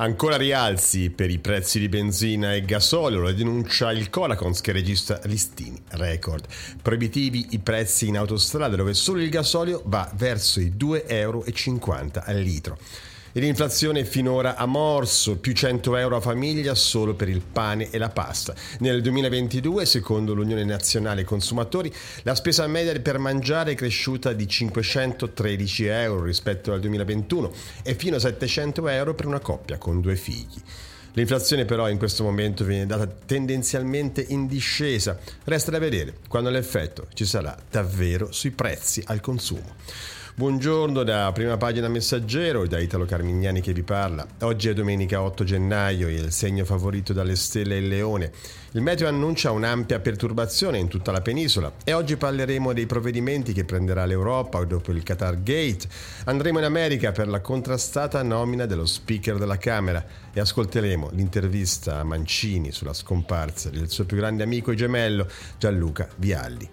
Ancora rialzi per i prezzi di benzina e gasolio, lo denuncia il Colacons che registra listini record. Proibitivi i prezzi in autostrada dove solo il gasolio va verso i 2,50 euro al litro. L'inflazione finora ha morso, più 100 euro a famiglia solo per il pane e la pasta. Nel 2022, secondo l'Unione Nazionale Consumatori, la spesa media per mangiare è cresciuta di 513 euro rispetto al 2021 e fino a 700 euro per una coppia con due figli. L'inflazione però in questo momento viene data tendenzialmente in discesa. Resta da vedere quando l'effetto ci sarà davvero sui prezzi al consumo. Buongiorno da prima pagina messaggero da Italo Carmignani che vi parla. Oggi è domenica 8 gennaio e il segno favorito dalle stelle è il leone. Il meteo annuncia un'ampia perturbazione in tutta la penisola e oggi parleremo dei provvedimenti che prenderà l'Europa dopo il Qatar Gate. Andremo in America per la contrastata nomina dello speaker della Camera e ascolteremo l'intervista a Mancini sulla scomparsa del suo più grande amico e gemello Gianluca Vialli.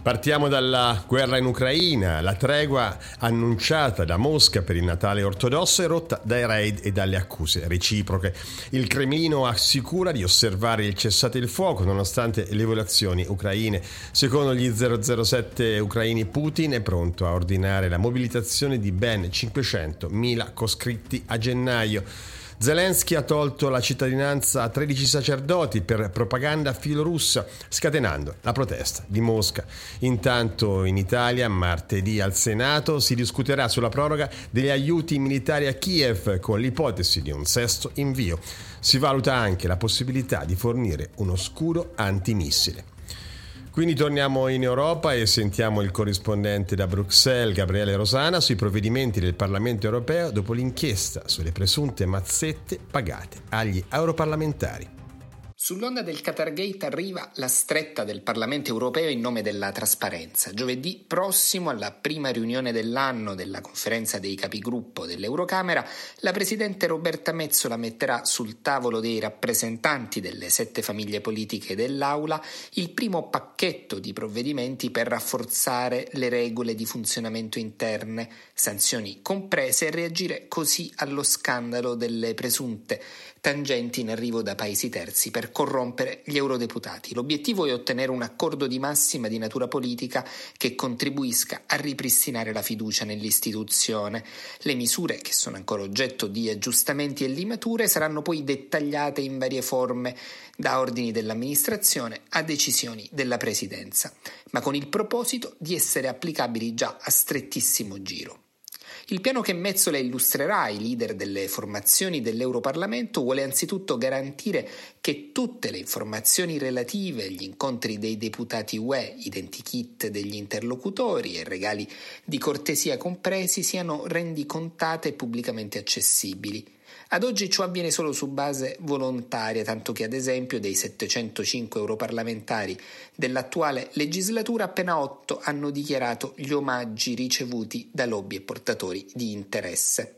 Partiamo dalla guerra in Ucraina. La tregua annunciata da Mosca per il Natale ortodosso è rotta dai raid e dalle accuse reciproche. Il Cremlino assicura di osservare il cessate il fuoco nonostante le violazioni ucraine. Secondo gli 007 ucraini Putin è pronto a ordinare la mobilitazione di ben 500.000 coscritti a gennaio. Zelensky ha tolto la cittadinanza a 13 sacerdoti per propaganda filorussa, scatenando la protesta di Mosca. Intanto in Italia, martedì al Senato, si discuterà sulla proroga degli aiuti militari a Kiev con l'ipotesi di un sesto invio. Si valuta anche la possibilità di fornire uno scudo antimissile. Quindi torniamo in Europa e sentiamo il corrispondente da Bruxelles, Gabriele Rosana, sui provvedimenti del Parlamento europeo dopo l'inchiesta sulle presunte mazzette pagate agli europarlamentari. Sull'onda del Qatargate arriva la stretta del Parlamento europeo in nome della trasparenza. Giovedì prossimo, alla prima riunione dell'anno della conferenza dei capigruppo dell'Eurocamera, la Presidente Roberta Mezzola metterà sul tavolo dei rappresentanti delle sette famiglie politiche dell'Aula il primo pacchetto di provvedimenti per rafforzare le regole di funzionamento interne, sanzioni comprese e reagire così allo scandalo delle presunte tangenti in arrivo da paesi terzi per corrompere gli eurodeputati. L'obiettivo è ottenere un accordo di massima di natura politica che contribuisca a ripristinare la fiducia nell'istituzione. Le misure, che sono ancora oggetto di aggiustamenti e limature, saranno poi dettagliate in varie forme, da ordini dell'amministrazione a decisioni della Presidenza, ma con il proposito di essere applicabili già a strettissimo giro. Il piano che Mezzola illustrerà ai leader delle formazioni dell'Europarlamento vuole anzitutto garantire che tutte le informazioni relative agli incontri dei deputati UE, identikit degli interlocutori e regali di cortesia compresi siano rendicontate e pubblicamente accessibili. Ad oggi ciò avviene solo su base volontaria, tanto che ad esempio dei 705 europarlamentari dell'attuale legislatura appena 8 hanno dichiarato gli omaggi ricevuti da lobby e portatori di interesse.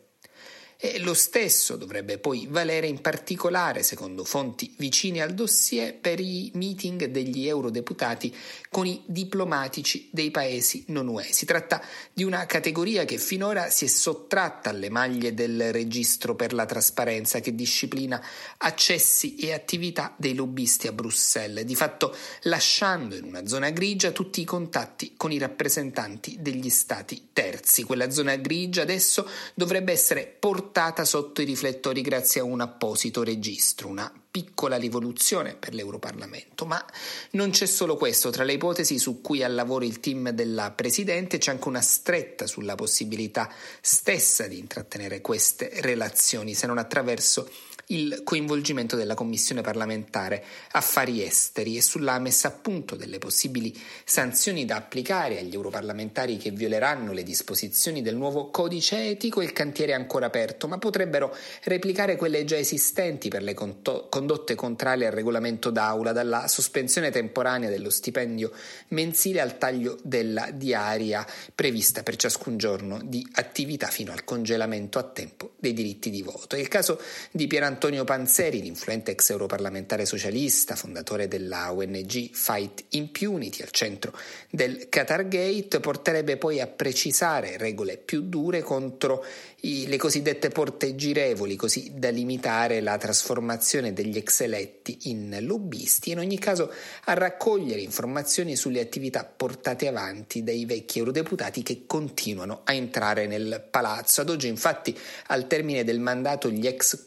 E lo stesso dovrebbe poi valere in particolare, secondo fonti vicine al dossier, per i meeting degli eurodeputati con i diplomatici dei paesi non UE. Si tratta di una categoria che finora si è sottratta alle maglie del registro per la trasparenza che disciplina accessi e attività dei lobbisti a Bruxelles, di fatto lasciando in una zona grigia tutti i contatti con i rappresentanti degli stati terzi. Quella zona grigia adesso dovrebbe essere portata portata sotto i riflettori grazie a un apposito registro, una piccola rivoluzione per l'Europarlamento. Ma non c'è solo questo, tra le ipotesi su cui ha lavoro il team della Presidente c'è anche una stretta sulla possibilità stessa di intrattenere queste relazioni, se non attraverso il coinvolgimento della Commissione parlamentare Affari Esteri e sulla messa a punto delle possibili sanzioni da applicare agli europarlamentari che violeranno le disposizioni del nuovo codice etico, il cantiere è ancora aperto, ma potrebbero replicare quelle già esistenti per le conto- condotte contrarie al regolamento d'aula, dalla sospensione temporanea dello stipendio mensile al taglio della diaria prevista per ciascun giorno di attività fino al congelamento a tempo dei diritti di voto. Il caso di Pierantonio Antonio Panzeri, l'influente ex europarlamentare socialista, fondatore della ONG Fight Impunity, al centro del Qatar Gate, porterebbe poi a precisare regole più dure contro i, le cosiddette porte girevoli, così da limitare la trasformazione degli ex eletti in lobbisti e in ogni caso a raccogliere informazioni sulle attività portate avanti dai vecchi eurodeputati che continuano a entrare nel palazzo. Ad oggi infatti al termine del mandato gli ex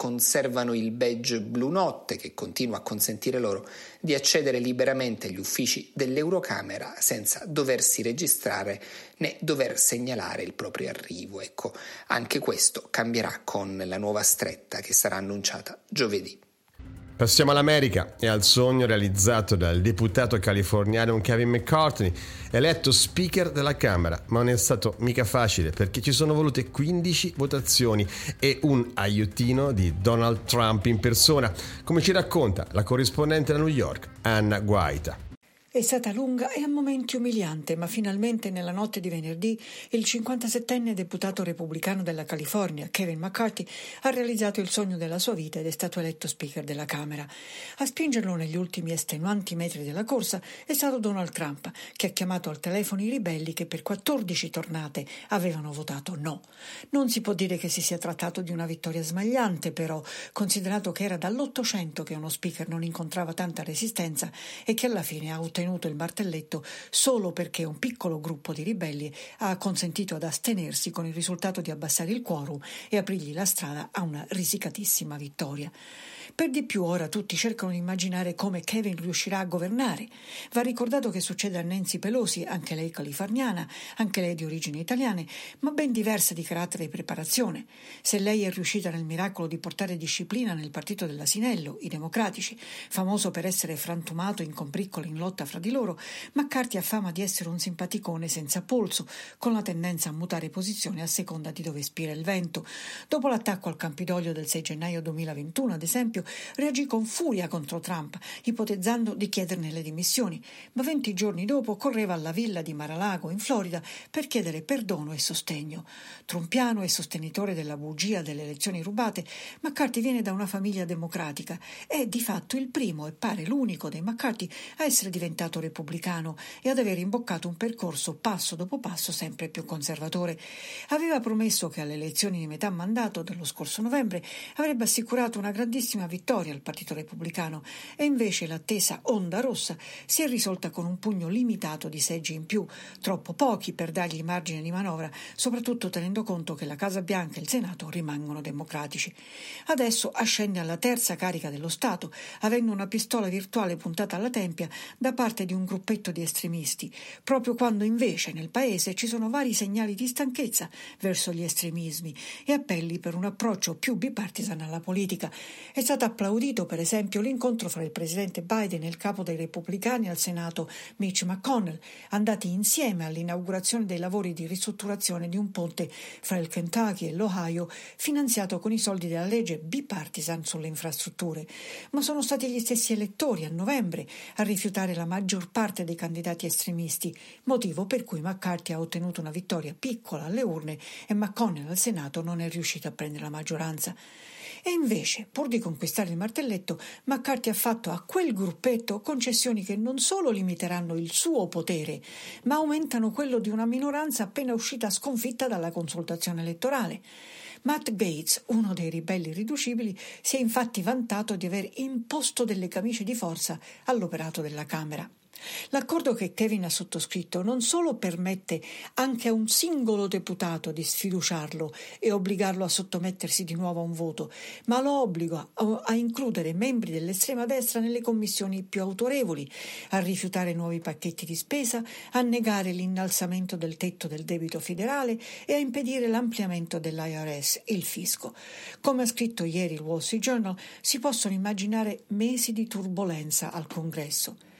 conservano il badge blu notte che continua a consentire loro di accedere liberamente agli uffici dell'Eurocamera senza doversi registrare né dover segnalare il proprio arrivo. Ecco, anche questo cambierà con la nuova stretta che sarà annunciata giovedì. Passiamo all'America. E al sogno realizzato dal deputato californiano Kevin McCartney, eletto speaker della Camera, ma non è stato mica facile perché ci sono volute 15 votazioni e un aiutino di Donald Trump in persona, come ci racconta la corrispondente da New York, Anna Guaita. È stata lunga e a momenti umiliante, ma finalmente nella notte di venerdì il 57enne deputato repubblicano della California, Kevin McCarthy, ha realizzato il sogno della sua vita ed è stato eletto speaker della Camera. A spingerlo negli ultimi estenuanti metri della corsa è stato Donald Trump, che ha chiamato al telefono i ribelli che per 14 tornate avevano votato no. Non si può dire che si sia trattato di una vittoria smagliante, però, considerato che era dall'Ottocento che uno speaker non incontrava tanta resistenza e che alla fine ha ottenuto ottenuto il martelletto solo perché un piccolo gruppo di ribelli ha consentito ad astenersi con il risultato di abbassare il quorum e aprirgli la strada a una risicatissima vittoria. Per di più ora tutti cercano di immaginare come Kevin riuscirà a governare. Va ricordato che succede a Nancy Pelosi, anche lei californiana, anche lei di origini italiane, ma ben diversa di carattere e preparazione. Se lei è riuscita nel miracolo di portare disciplina nel partito dell'Asinello, i democratici, famoso per essere frantumato in compriccole in lotta fra di loro, McCarthy ha fama di essere un simpaticone senza polso, con la tendenza a mutare posizione a seconda di dove spira il vento. Dopo l'attacco al Campidoglio del 6 gennaio 2021, ad esempio, reagì con furia contro Trump, ipotizzando di chiederne le dimissioni, ma venti giorni dopo correva alla villa di Maralago, in Florida, per chiedere perdono e sostegno. Trumpiano e sostenitore della bugia delle elezioni rubate, McCarthy viene da una famiglia democratica, è di fatto il primo e pare l'unico dei McCarthy a essere diventato repubblicano e ad aver imboccato un percorso passo dopo passo sempre più conservatore. Aveva promesso che alle elezioni di metà mandato dello scorso novembre avrebbe assicurato una grandissima vittoria al Partito Repubblicano e invece l'attesa onda rossa si è risolta con un pugno limitato di seggi in più, troppo pochi per dargli margine di manovra, soprattutto tenendo conto che la Casa Bianca e il Senato rimangono democratici. Adesso ascende alla terza carica dello Stato, avendo una pistola virtuale puntata alla tempia da parte di un gruppetto di estremisti, proprio quando invece nel Paese ci sono vari segnali di stanchezza verso gli estremismi e appelli per un approccio più bipartisan alla politica. È stato applaudito, per esempio, l'incontro fra il presidente Biden e il capo dei repubblicani al Senato Mitch McConnell, andati insieme all'inaugurazione dei lavori di ristrutturazione di un ponte fra il Kentucky e l'Ohio, finanziato con i soldi della legge bipartisan sulle infrastrutture. Ma sono stati gli stessi elettori a novembre a rifiutare la maggior parte dei candidati estremisti, motivo per cui McCarthy ha ottenuto una vittoria piccola alle urne e McConnell al Senato non è riuscito a prendere la maggioranza. E invece, pur di conquistare il martelletto, McCarthy ha fatto a quel gruppetto concessioni che non solo limiteranno il suo potere, ma aumentano quello di una minoranza appena uscita sconfitta dalla consultazione elettorale. Matt Gates, uno dei ribelli riducibili, si è infatti vantato di aver imposto delle camicie di forza all'operato della Camera. L'accordo che Kevin ha sottoscritto non solo permette anche a un singolo deputato di sfiduciarlo e obbligarlo a sottomettersi di nuovo a un voto, ma lo obbliga a, includere membri dell'estrema destra nelle commissioni più autorevoli, a rifiutare nuovi pacchetti di spesa, a negare l'innalzamento del tetto del debito federale e a impedire l'ampliamento dell'IRS il fisco. Come ha scritto ieri il Wall Street Journal, si possono immaginare mesi di turbolenza al Congresso.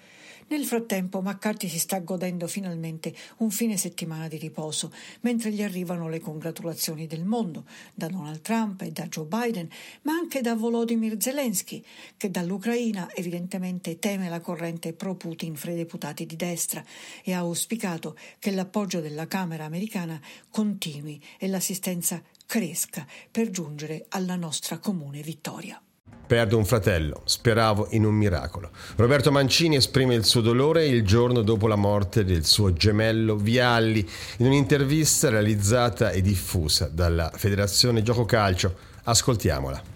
Nel frattempo McCarthy si sta godendo finalmente un fine settimana di riposo, mentre gli arrivano le congratulazioni del mondo, da Donald Trump e da Joe Biden, ma anche da Volodymyr Zelensky, che dall'Ucraina evidentemente teme la corrente pro-Putin fra i deputati di destra e ha auspicato che l'appoggio della Camera americana continui e l'assistenza cresca per giungere alla nostra comune vittoria. Perdo un fratello, speravo in un miracolo. Roberto Mancini esprime il suo dolore il giorno dopo la morte del suo gemello Vialli in un'intervista realizzata e diffusa dalla Federazione Gioco Calcio. Ascoltiamola.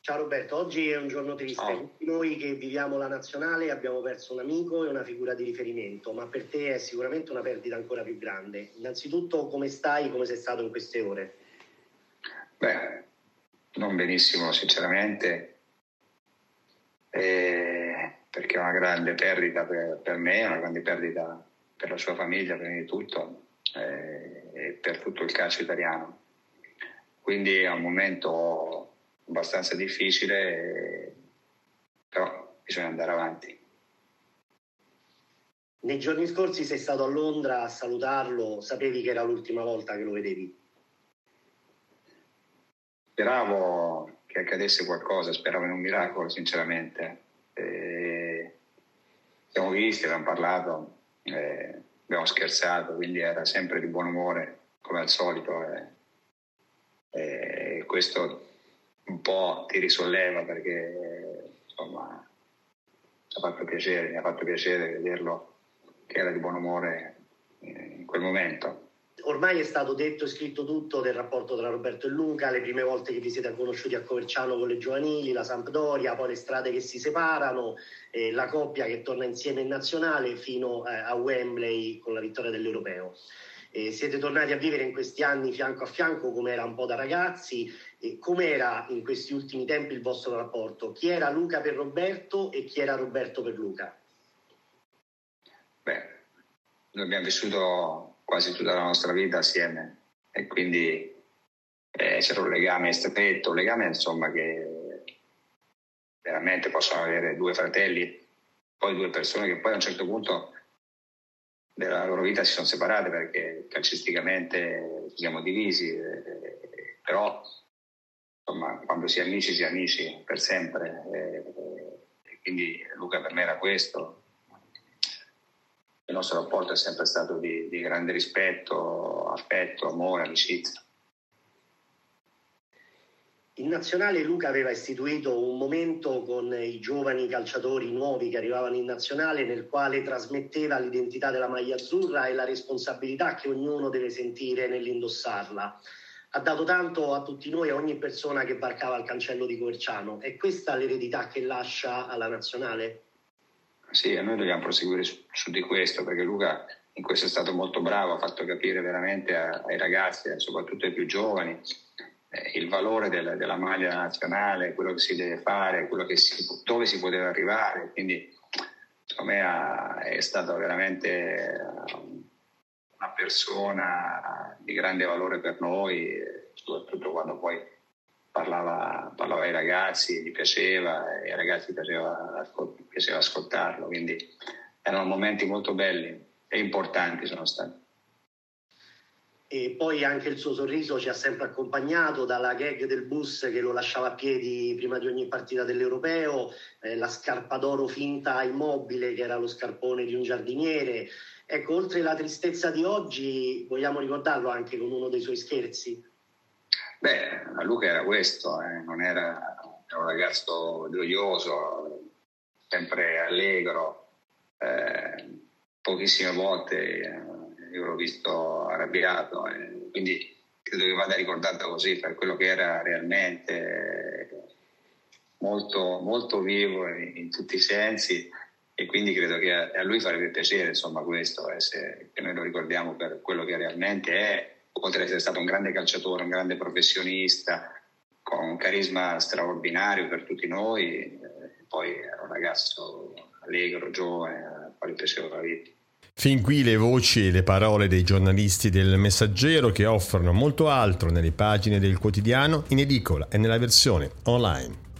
Ciao Roberto, oggi è un giorno triste. Oh. Noi che viviamo la nazionale abbiamo perso un amico e una figura di riferimento, ma per te è sicuramente una perdita ancora più grande. Innanzitutto come stai, come sei stato in queste ore? Beh, non benissimo sinceramente, eh, perché è una grande perdita per, per, me, una grande perdita per la sua famiglia, prima di tutto, eh, e per tutto il calcio italiano. Quindi è un momento abbastanza difficile, però bisogna andare avanti. Nei giorni scorsi sei stato a Londra a salutarlo, sapevi che era l'ultima volta che lo vedevi? Speravo che accadesse qualcosa, speravo in un miracolo, sinceramente. E siamo visti, abbiamo parlato, eh, abbiamo scherzato, quindi era sempre di buon umore, come al solito. E, e questo un po' ti risolleva perché insomma mi ha fatto piacere, mi ha fatto piacere vederlo che era di buon umore in quel momento ormai è stato detto e scritto tutto del rapporto tra Roberto e Luca, le prime volte che vi siete conosciuti a Coverciano con le giovanili, la Sampdoria, poi le strade che si separano, eh, la coppia che torna insieme in nazionale fino eh, a Wembley con la vittoria dell'Europeo. Eh, siete tornati a vivere in questi anni fianco a fianco come era un po' da ragazzi, eh, come era in questi ultimi tempi il vostro rapporto? Chi era Luca per Roberto e chi era Roberto per Luca? Beh, noi abbiamo vissuto quasi tutta la nostra vita assieme e quindi eh, c'era un legame stretto, un legame insomma che veramente possono avere due fratelli, poi due persone che poi a un certo punto della loro vita si sono separate perché calcisticamente ci siamo divisi, eh, però insomma quando si è amici si è amici per sempre. Eh, quindi Luca per me era questo, il nostro rapporto è sempre stato di, di grande rispetto, affetto, amore, amicizia. In nazionale Luca aveva istituito un momento con i giovani calciatori nuovi che arrivavano in nazionale nel quale trasmetteva l'identità della maglia azzurra e la responsabilità che ognuno deve sentire nell'indossarla. Ha dato tanto a tutti noi, a ogni persona che barcava al cancello di Coerciano. È questa l'eredità che lascia alla nazionale? Sì, noi dobbiamo proseguire su, su, di questo perché Luca in questo è stato molto bravo, ha fatto capire veramente a, ai ragazzi, soprattutto ai più giovani, eh, il valore del, della maglia nazionale, quello che si deve fare, si, dove si poteva arrivare. Quindi secondo me ha, è stato veramente una persona di grande valore per noi, soprattutto quando poi parlava, parlava ai ragazzi, gli piaceva e ai ragazzi piaceva, piaceva ascoltarlo, quindi erano momenti molto belli e importanti sono stati. E poi anche il suo sorriso ci ha sempre accompagnato dalla gag del bus che lo lasciava a piedi prima di ogni partita dell'Europeo, eh, la scarpa d'oro finta immobile che era lo scarpone di un giardiniere. Ecco, oltre la tristezza di oggi, vogliamo ricordarlo anche con uno dei suoi scherzi. Beh, Luca era questo, eh? non era, era, un ragazzo gioioso, sempre allegro, eh, pochissime volte eh, io l'ho visto arrabbiato, eh, quindi credo che vada ricordato così per quello che era realmente molto, molto vivo in, in tutti i sensi e quindi credo che a, a lui farebbe piacere insomma questo, eh, se, che noi lo ricordiamo per quello che realmente è oltre ad essere stato un grande calciatore, un grande professionista, con un carisma straordinario per tutti noi, eh, poi era un ragazzo allegro, giovane, a quale piaceva la vita. Fin qui le voci e le parole dei giornalisti del Messaggero che offrono molto altro nelle pagine del quotidiano in edicola e nella versione online.